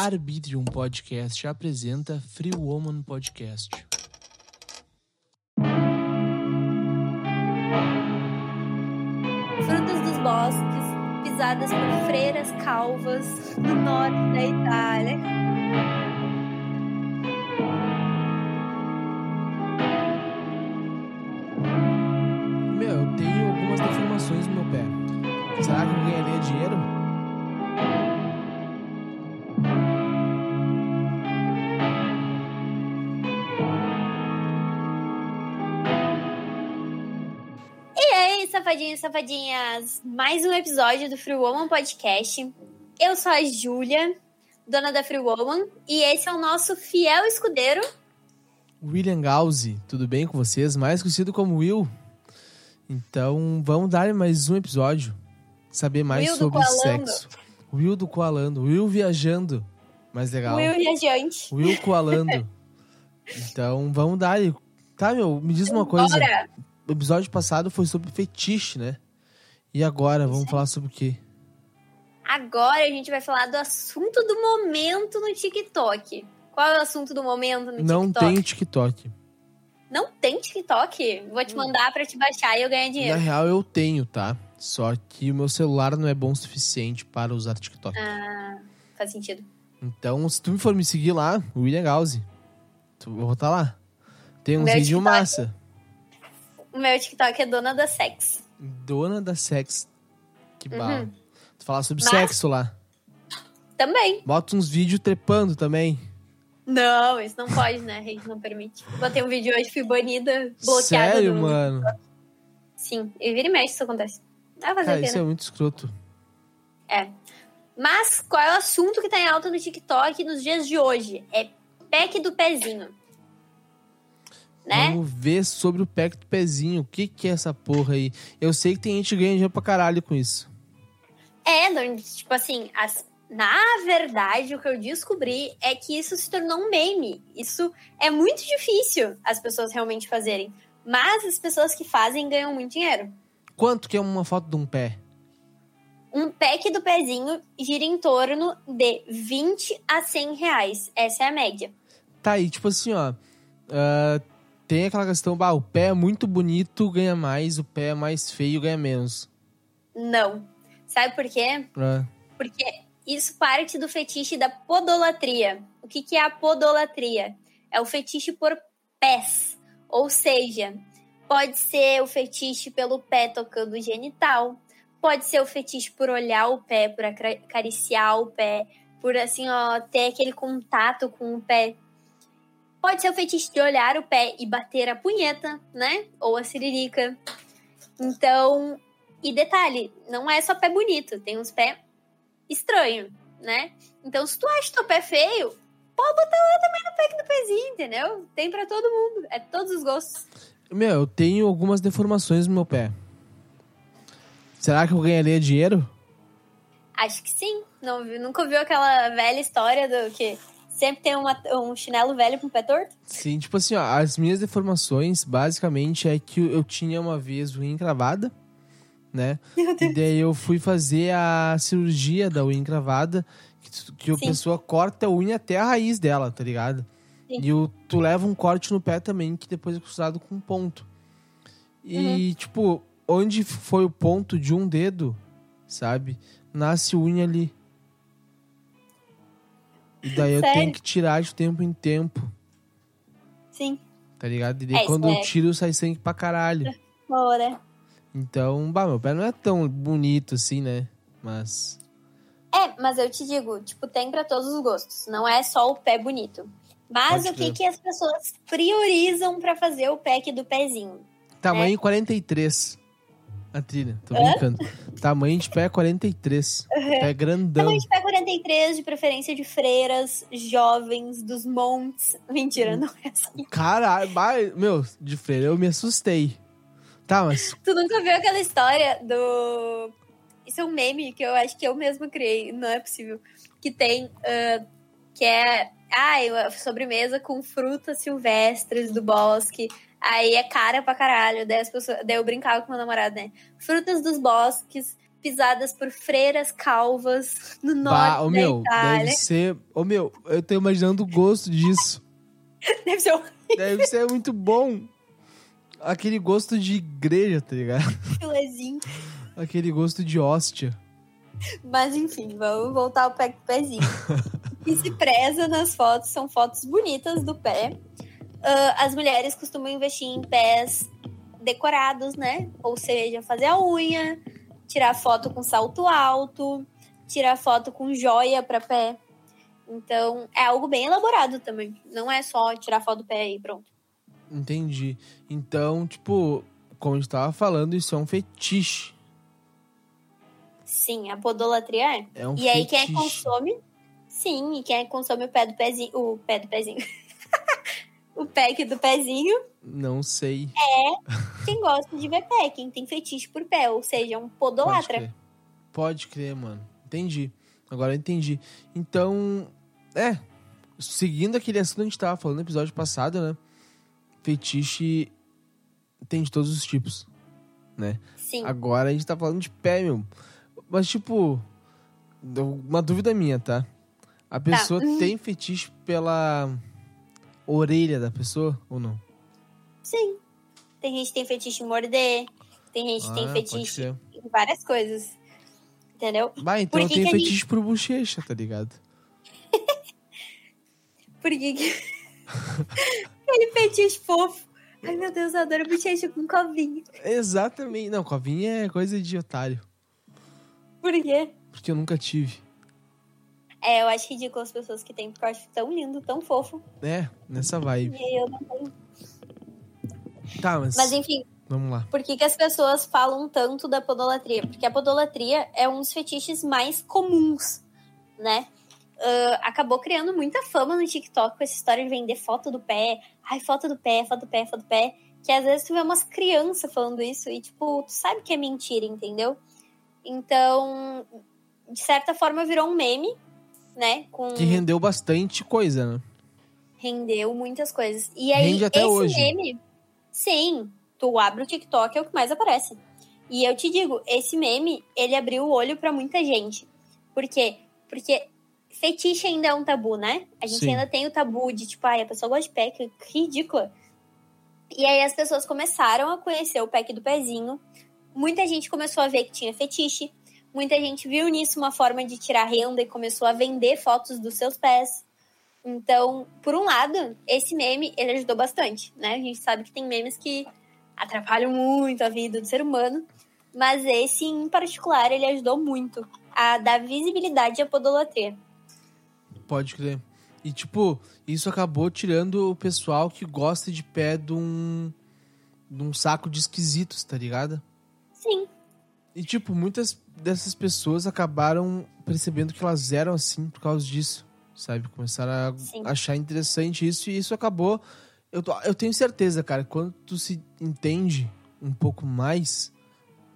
Arbitrium Podcast apresenta Free Woman Podcast. Frutas dos bosques, pisadas por freiras calvas do norte da Itália. Safadinhos e safadinhas, mais um episódio do Free Woman Podcast. Eu sou a Júlia, dona da Free Woman, e esse é o nosso fiel escudeiro. William Gauzy, tudo bem com vocês? Mais conhecido como Will. Então, vamos dar mais um episódio. Saber mais Will sobre sexo. Will do Koalando. Will viajando. Mais legal. Will viajante. Will Koalando. então, vamos dar. Tá, meu, me diz uma coisa. Bora! O episódio passado foi sobre fetiche, né? E agora, vamos falar sobre o quê? Agora a gente vai falar do assunto do momento no TikTok. Qual é o assunto do momento no Não TikTok? tem TikTok. Não tem TikTok? Vou te mandar pra te baixar e eu ganhar Na dinheiro. real, eu tenho, tá? Só que o meu celular não é bom o suficiente para usar TikTok. Ah, faz sentido. Então, se tu me for me seguir lá, William Gauzy, tu, eu vou estar lá. Tem uns Meu vídeos TikTok. massa. O meu TikTok é dona da sex. Dona da sex. Que bala. Uhum. Tu falar sobre Mas- sexo lá. Também. Bota uns vídeos trepando também. Não, isso não pode, né? A gente não permite. Botei um vídeo hoje, fui banida, bloqueada. Sério, no- mano? Sim, e vira e mexe isso acontece. Vai fazer Cara, isso né? é muito escroto. É. Mas qual é o assunto que tá em alta no TikTok nos dias de hoje? É pack do pezinho. Né? Vamos ver sobre o pack do pezinho. O que que é essa porra aí? Eu sei que tem gente que ganha dinheiro pra caralho com isso. É, não, tipo assim, as- na verdade, o que eu descobri é que isso se tornou um meme. Isso é muito difícil as pessoas realmente fazerem. Mas as pessoas que fazem ganham muito dinheiro. Quanto que é uma foto de um pé? Um pack do pezinho gira em torno de 20 a 100 reais. Essa é a média. Tá aí, tipo assim, ó. ah, tem aquela questão, bah, o pé é muito bonito, ganha mais, o pé é mais feio, ganha menos. Não. Sabe por quê? Ah, Porque isso parte do fetiche da podolatria. O que, que é a podolatria? É o fetiche por pés. Ou seja, pode ser o fetiche pelo pé tocando o genital, pode ser o fetiche por olhar o pé, por acariciar o pé, por assim, ó, ter aquele contato com o pé. Pode ser o fetiche de olhar o pé e bater a punheta, né? Ou a siririca. Então, e detalhe, não é só pé bonito, tem uns pés estranhos, né? Então, se tu acha teu pé feio, pode botar lá também no pack do pezinho, entendeu? Tem pra todo mundo, é todos os gostos. Meu, eu tenho algumas deformações no meu pé. Será que eu ganharia dinheiro? Acho que sim. Não, nunca ouviu aquela velha história do que sempre tem uma- um chinelo velho com pé torto? Sim, tipo assim, ó, as minhas deformações, basicamente, é que eu tinha uma vez unha encravada, né? Meu E daí eu fui fazer a cirurgia da unha encravada, que, que a Sim. pessoa corta a unha até a raiz dela, tá ligado? Sim. E o, tu leva um corte no pé também, que depois é costurado com ponto. Uhum. E, tipo, onde foi o ponto de um dedo, sabe? Nasce unha ali. E daí eu Sério? tenho que tirar de tempo em tempo, Sim. tá ligado? E daí É, quando eu é. tiro, sai sangue pra caralho. Ora. Então, bah, meu pé não é tão bonito assim, né? Mas. É, mas eu te digo, tipo, tem pra todos os gostos. Não é só o pé bonito. Mas Pode o que, que as pessoas priorizam pra fazer o pack do pezinho? Tamanho 43. A trilha, tô É. Hã? brincando. Tamanho de pé 43. Pé grandão. Tamanho de pé 43, de preferência de freiras, jovens, dos montes. Mentira, não é assim. Caralho, meu, de freira, eu me assustei. Tá, mas Tu nunca viu aquela história do. Isso é um meme que eu acho que eu mesma criei, não é possível. Que tem. ah, que é. Ai, uma sobremesa com frutas silvestres do bosque. Aí é cara pra caralho. Daí, as pessoas, daí eu brincava com meu namorado, né? Frutas dos bosques, pisadas por freiras calvas no norte Bah, ô da meu, deve ser. Ô meu, eu tô imaginando o gosto disso. Deve ser um Deve ser muito bom. Aquele gosto de igreja, tá ligado? filezinho. Aquele gosto de hóstia. Mas enfim, vamos voltar ao pé pezinho. o que se preza nas fotos são fotos bonitas do pé. Ah, as mulheres costumam investir em pés decorados, né? Ou seja, fazer a unha, tirar foto com salto alto, tirar foto com joia para pé. Então, é algo bem elaborado também. Não é só tirar foto do pé e pronto. Entendi. Então, tipo, como a gente tava falando, isso é um fetiche. Sim, a podolatria é. É um e aí quem é que fetiche. consome? Sim, e quem é que consome o pé do pezinho, o pé do pezinho. o pack do pezinho, Não sei. quem gosta de ver pé, quem tem fetiche por pé, ou seja, um Pode podolatra. crer. Pode crer, mano. Entendi. Agora eu entendi. Então, é. Seguindo aquele assunto que a gente tava falando no episódio passado, né? Fetiche tem de todos os tipos, né? Sim. Agora a gente tá falando de pé, meu. Mas, tipo, uma dúvida minha, tá? A pessoa Uhum. tem fetiche pela orelha da pessoa ou não? Sim. Tem gente que tem fetiche em morder, tem gente que tem Ah, pode fetiche em várias coisas. Entendeu? Bah, então que a fetiche pro bochecha, tá ligado? Por que que... Aquele fetiche fofo. Ai, meu Deus, eu adoro bochecha com covinho. Exatamente. Não, covinha é coisa de otário. Por quê? Porque eu nunca tive. É, eu acho ridículo as pessoas que têm, porque eu acho tão lindo, tão fofo. É, nessa vibe. E eu não tenho. Tá, mas, Mas enfim, vamos lá. por que, que as pessoas falam tanto da podolatria? Porque a podolatria é um dos fetiches mais comuns, né? Ah, acabou criando muita fama no TikTok com essa história de vender foto do pé. Ai, foto do pé, foto do pé, foto do pé. Que às vezes tu vê umas crianças falando isso e, tipo, tu sabe que é mentira, entendeu? Então, de certa forma, virou um meme, né? Com... Que rendeu bastante coisa, né? Rendeu muitas coisas. E aí, Rende até esse hoje. meme, sim, tu abre o TikTok, é o que mais aparece. E eu te digo, esse meme, ele abriu o olho pra muita gente. Por quê? Porque fetiche ainda é um tabu, né? A gente Sim. ainda tem o tabu de, tipo, ai, a pessoa gosta de pé, que ridícula. E aí as pessoas começaram a conhecer o pack do pezinho. Muita gente começou a ver que tinha fetiche. Muita gente viu nisso uma forma de tirar renda e começou a vender fotos dos seus pés. Então, por um lado, esse meme, ele ajudou bastante, né? A gente sabe que tem memes que atrapalham muito a vida do ser humano, mas esse em particular, ele ajudou muito a dar visibilidade à podolatria. Pode crer. E, tipo, isso acabou tirando o pessoal que gosta de pé de um, de um saco de esquisitos, tá ligado? E, tipo, muitas dessas pessoas acabaram percebendo que elas eram assim por causa disso, sabe? Começaram a Sim. achar interessante isso e isso acabou. Eu, tô- eu tenho certeza, cara, quando tu se entende um pouco mais,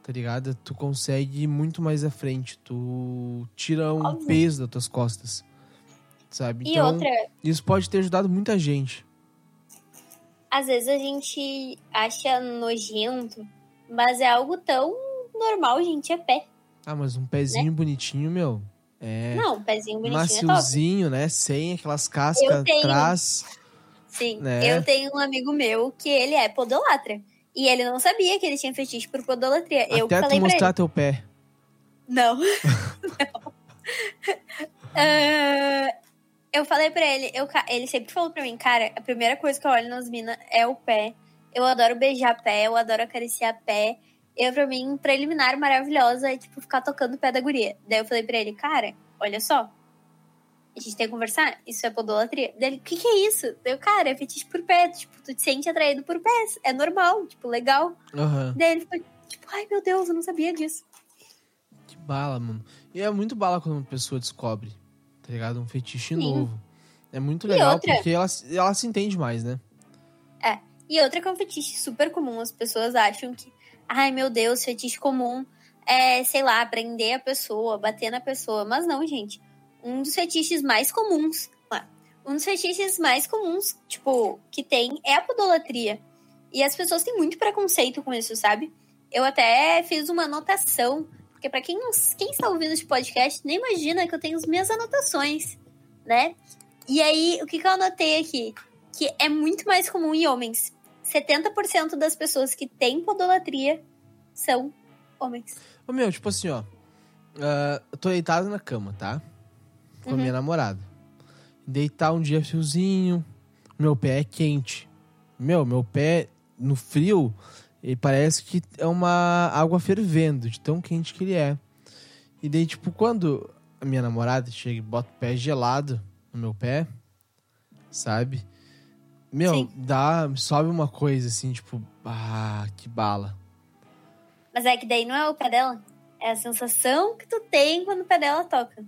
tá ligado? Tu consegue ir muito mais à frente. Tu tira um Óbvio. peso das tuas costas, sabe? e então, outra, isso pode ter ajudado muita gente. às vezes a gente acha nojento, mas é algo tão normal, gente, é pé. Ah, mas um pezinho bonitinho, meu. É. Né? Não, pezinho bonitinho é maciozinho, né? Sem aquelas cascas Eu atrás. Sim, né? eu tenho um amigo meu que ele é podolatra. E ele não sabia que ele tinha fetiche por podolatria. eu que Até tu falei ele. mostrar teu pé. Não. Não. Ah, eu falei pra ele, eu, ele sempre falou pra mim, cara, a primeira coisa que eu olho nas minas é o pé. Eu adoro beijar pé, eu adoro acariciar pé. Eu, pra mim, preliminar maravilhosa é, tipo, ficar tocando o pé da guria. Daí eu falei pra ele, cara, olha só. A gente tem que conversar? Isso é podolatria? Daí ele, o que que é isso? Eu, cara, é fetiche por pé. Tipo, tu te sente atraído por pés. É normal, tipo, legal. Aham. Daí ele ficou, tipo, ai meu Deus, eu não sabia disso. Que bala, mano. E é muito bala quando uma pessoa descobre, tá ligado? Um fetiche Sim. novo. É muito legal porque ela, ela se entende mais, né? E outra que é um fetiche super comum, as pessoas acham que, ai meu Deus, fetiche comum é, sei lá, prender a pessoa, bater na pessoa. Mas não, gente. Um dos fetiches mais comuns, um dos fetiches mais comuns, tipo, que tem é a podolatria. E as pessoas têm muito preconceito com isso, sabe? Eu até fiz uma anotação porque para quem, quem está ouvindo este podcast, nem imagina que eu tenho as minhas anotações, né? E aí, o que, que eu anotei aqui? Que é muito mais comum em homens. 70% das pessoas que têm podolatria são homens. Ô, meu, tipo assim, ó. Uh, eu tô deitado na cama, tá? Com a Uhum. minha namorada. Deitar um dia friozinho, meu pé é quente. Meu, meu pé no frio, ele parece que é uma água fervendo, de tão quente que ele é. E daí, tipo, quando a minha namorada chega e bota o pé gelado no meu pé, sabe? Meu, Sim. dá, sobe uma coisa assim, tipo, ah, que bala. Mas é que daí não é o pé dela. É a sensação que tu tem quando o pé dela toca.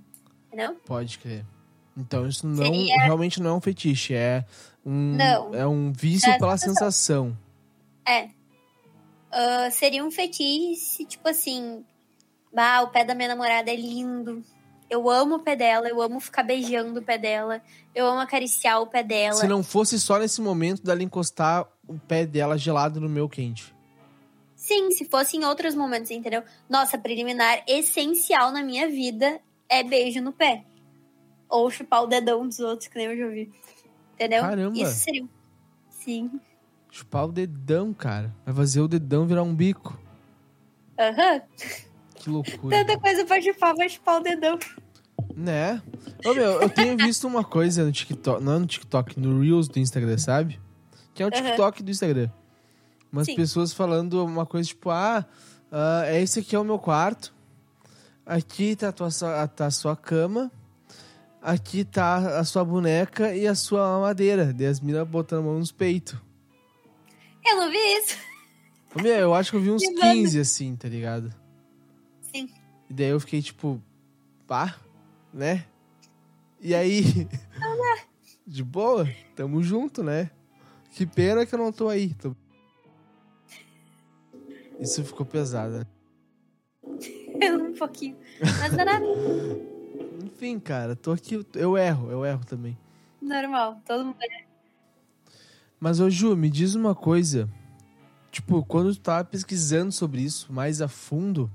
Entendeu? Pode crer. Então isso não Seria- realmente não é um fetiche, é um Não. é um vício É pela sensação. É. Ah, seria um fetiche, tipo assim. Bah, o pé da minha namorada é lindo. Eu amo o pé dela, eu amo ficar beijando o pé dela, eu amo acariciar o pé dela. Se não fosse só nesse momento dela encostar o pé dela gelado no meu quente. Sim, se fosse em outros momentos, entendeu? Nossa, preliminar essencial na minha vida é beijo no pé. Ou chupar o dedão dos outros, que nem eu já ouvi. Entendeu? Caramba. Isso seria. Sim. Chupar o dedão, cara. Vai fazer o dedão virar um bico. Aham. Que loucura. Tanta coisa pra chupar, vai chupar o dedão. né? Ô, meu, eu tenho visto uma coisa no TikTok, não é no TikTok, no Reels do Instagram, sabe? Que é o. TikTok do Instagram. Umas Sim. pessoas falando uma coisa tipo, ah, ah, esse aqui é o meu quarto. Aqui tá a, tua, sua- tá a sua cama. Aqui tá a sua boneca e a sua madeira. Daí as minas botando a mão nos peitos. Eu não vi isso. Meu, eu acho que eu vi uns Que banda. 15 assim, tá ligado? E daí eu fiquei tipo, pá, né? E aí? De boa? Tamo junto, né? Que pena que eu não tô aí. Tô- Isso ficou pesado, né? um pouquinho. Mas não é. Enfim, cara, tô aqui. Eu erro, eu erro também. Normal. Todo mundo. Mas, ô Ju, me diz uma coisa. Tipo, quando tu tava pesquisando sobre isso mais a fundo,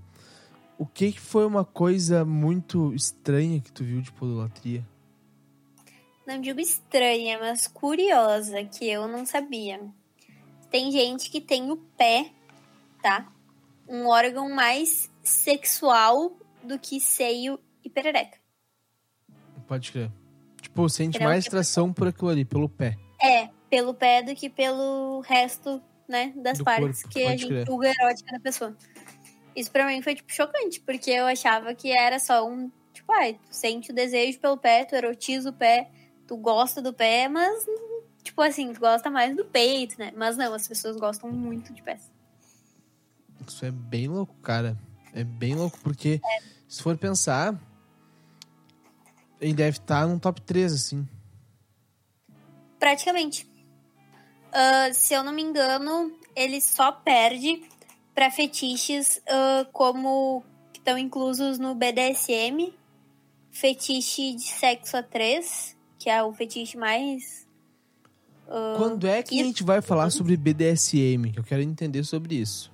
o que que foi uma coisa muito estranha que tu viu de podolatria? Não digo estranha, mas curiosa, que eu não sabia. Tem gente que tem o pé, tá? Um órgão mais sexual do que seio e perereca. Pode crer. Tipo, sente mais Tipo- atração por aquilo ali, pelo pé. É, pelo pé do que pelo resto, né, das Do partes corpo, que a gente crer. julga erótica da pessoa. Isso pra mim foi, tipo, chocante, porque eu achava que era só um, tipo, ai, tu sente o desejo pelo pé, tu erotiza o pé, tu gosta do pé, mas, tipo assim, tu gosta mais do peito, né? Mas não, as pessoas gostam muito de pés. Isso é bem louco, cara. É bem louco, porque se for pensar, ele deve estar num top 3, assim. Praticamente. Ah, se eu não me engano, ele só perde pra fetiches ah, como que estão inclusos no BDSM, fetiche de sexo a três, que é o fetiche mais. ah, Quando é que a gente vai falar sobre BDSM? Que eu quero entender sobre isso.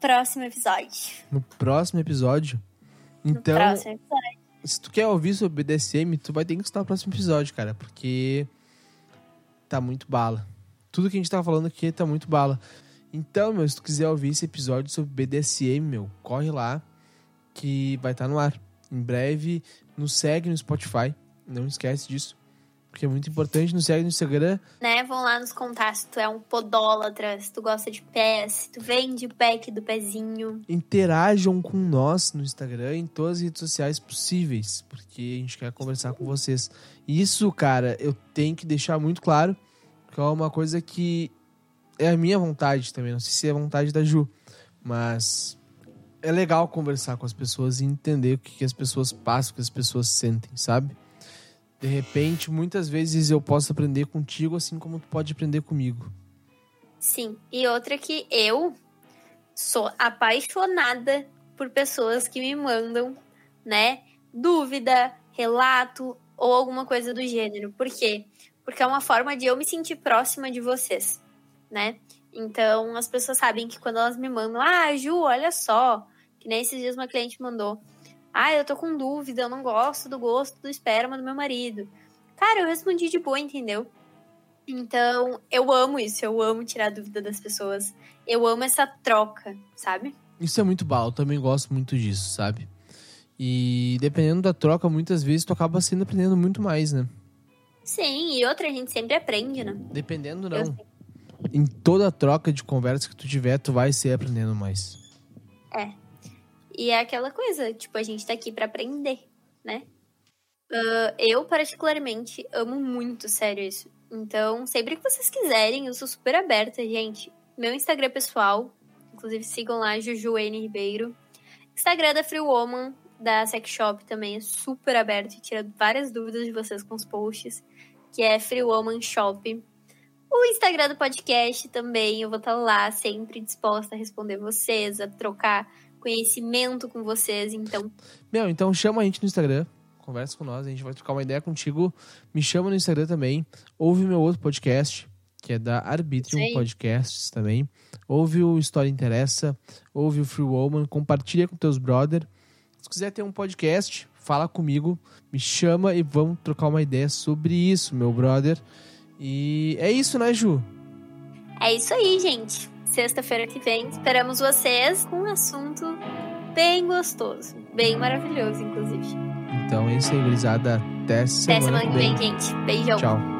próximo episódio. No próximo episódio. No Então, próximo episódio. se tu quer ouvir sobre BDSM, tu vai ter que escutar o próximo episódio, cara. Porque tá muito bala. Tudo que a gente tá falando aqui tá muito bala. Então, meu, se tu quiser ouvir esse episódio sobre BDSM, meu, corre lá que vai estar no ar. Em breve, nos segue no Spotify. Não esquece disso. Porque é muito importante. Nos segue no Instagram. Né? Vão lá nos contar se tu é um podólatra, se tu gosta de pés, se tu vende pack do pezinho. Interajam com nós no Instagram, em todas as redes sociais possíveis. Porque a gente quer conversar com vocês. Isso, cara, eu tenho que deixar muito claro. Que é uma coisa que é a minha vontade também. Não sei se é a vontade da Ju. Mas é legal conversar com as pessoas e entender o que, que as pessoas passam, o que as pessoas sentem, sabe? De repente, muitas vezes eu posso aprender contigo assim como tu pode aprender comigo. Sim. E outra que eu sou apaixonada por pessoas que me mandam, né, dúvida, relato ou alguma coisa do gênero. Por quê? Porque é uma forma de eu me sentir próxima de vocês, né? Então, as pessoas sabem que quando elas me mandam, ah, Ju, olha só, Que nem esses dias uma cliente mandou. Ah, eu tô com dúvida, eu não gosto do gosto do esperma do meu marido. Cara, eu respondi de boa, entendeu? Então, eu amo isso, eu amo tirar dúvida das pessoas. Eu amo essa troca, sabe? Isso é muito bom, eu também gosto muito disso, sabe? E dependendo da troca, muitas vezes tu acaba sendo aprendendo muito mais, né? Sim, e outra, a gente sempre aprende, né? Dependendo, não. Em toda troca de conversa que tu tiver, tu vai ser aprendendo mais. É. E é aquela coisa, tipo, a gente tá aqui para aprender, né? Uh, eu, particularmente, amo muito, sério, isso. Então, sempre que vocês quiserem, eu sou super aberta, gente. Meu Instagram pessoal, inclusive sigam lá, Juju N. Ribeiro. Instagram da Free Woman, da Sex Shop também é super aberto e tira várias dúvidas de vocês com os posts, que é Free Woman Shop. O Instagram do podcast também, eu vou estar lá sempre disposta a responder vocês, a trocar conhecimento com vocês, então. Meu, então chama a gente no Instagram, conversa com nós, a gente vai trocar uma ideia contigo. Me chama no Instagram também. Ouve meu outro podcast, que é da Arbitrium Sim. Podcasts também. Ouve o História Interessa, ouve o Free Woman, compartilha com teus brother. Se quiser ter um podcast, fala comigo, me chama e vamos trocar uma ideia sobre isso, meu brother. E é isso, né, Ju? É isso aí, gente sexta-feira que vem. Esperamos vocês com um assunto bem gostoso, bem maravilhoso, inclusive. Então é isso aí, gurizada. Até semana, Até semana que vem, gente. Beijão. Tchau.